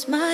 Close my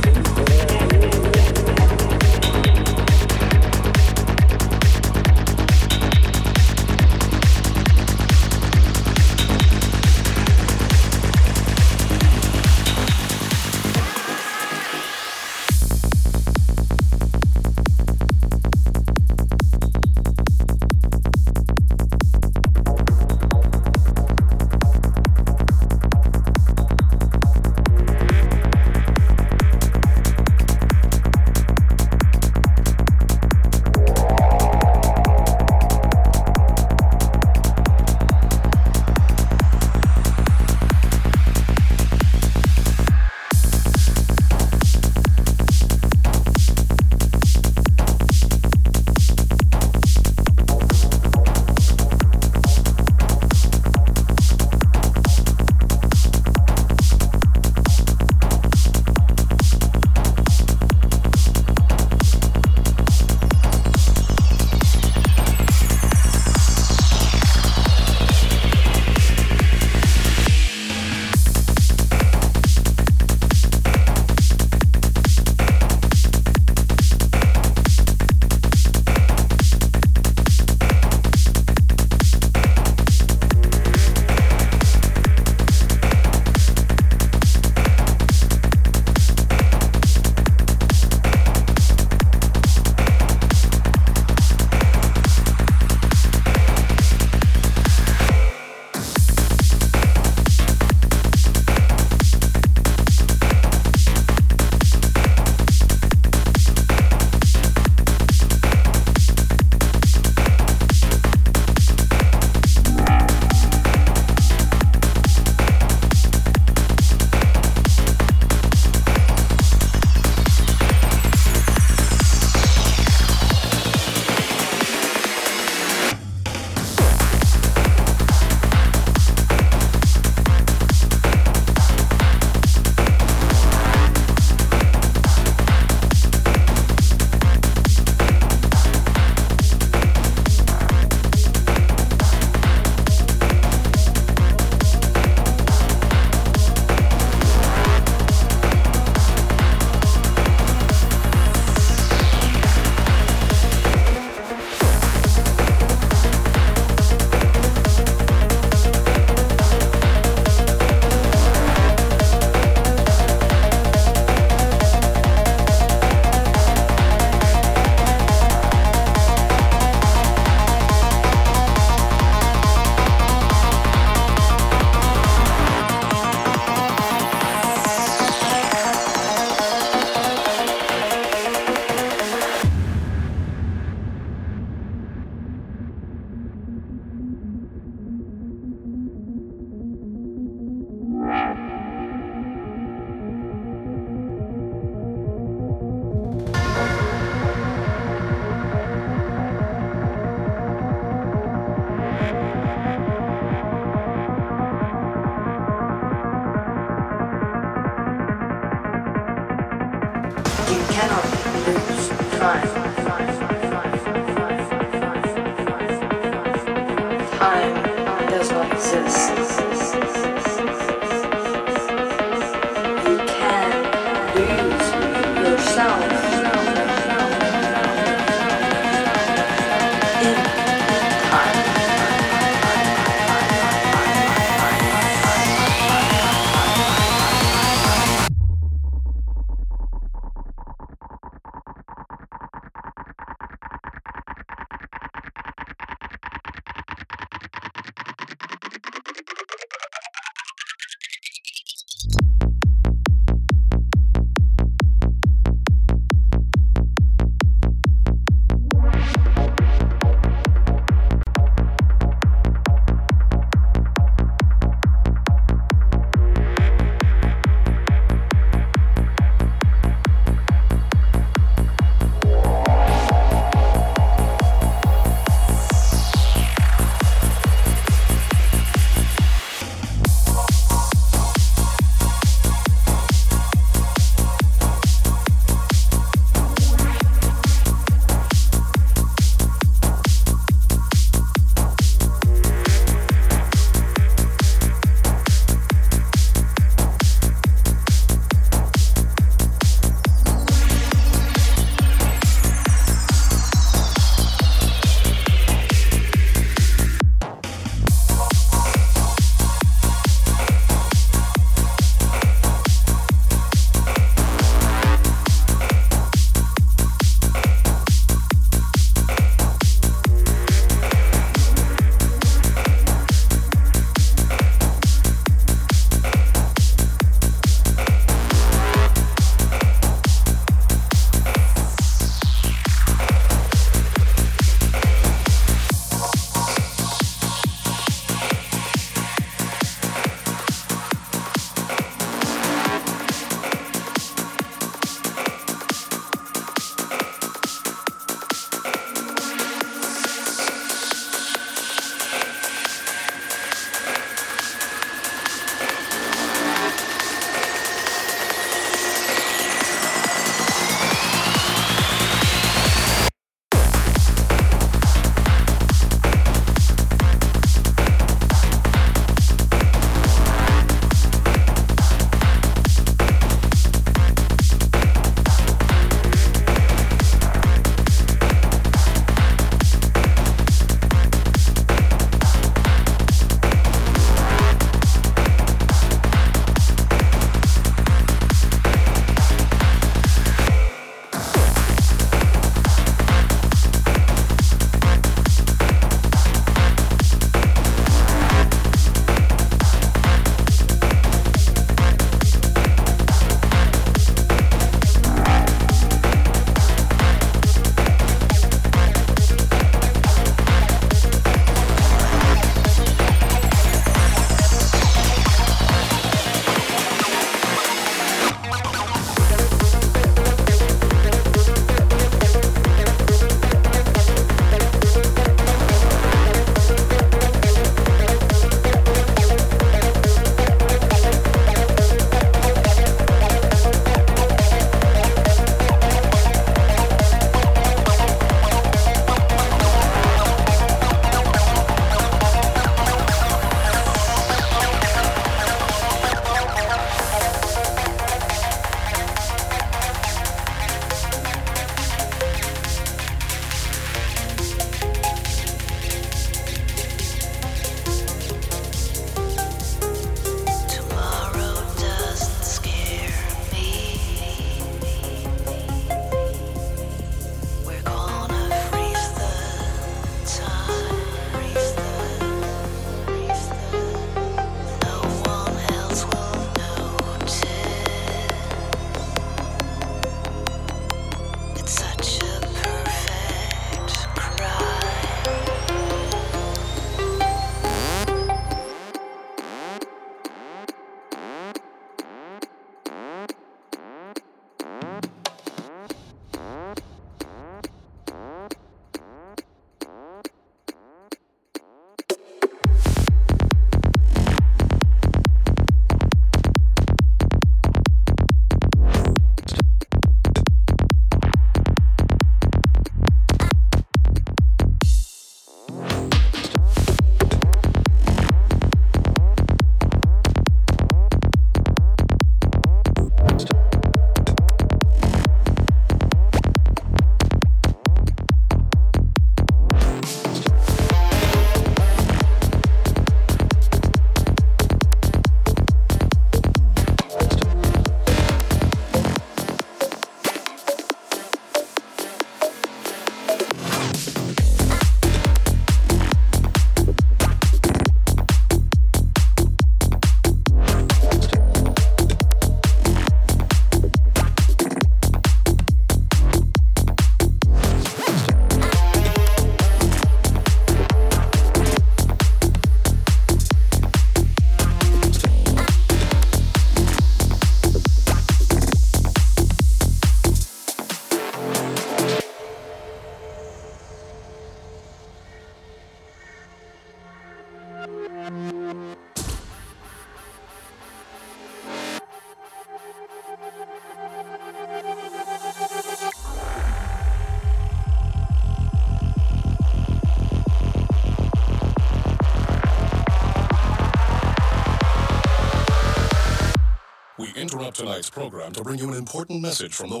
tonight's program to bring you an important message from the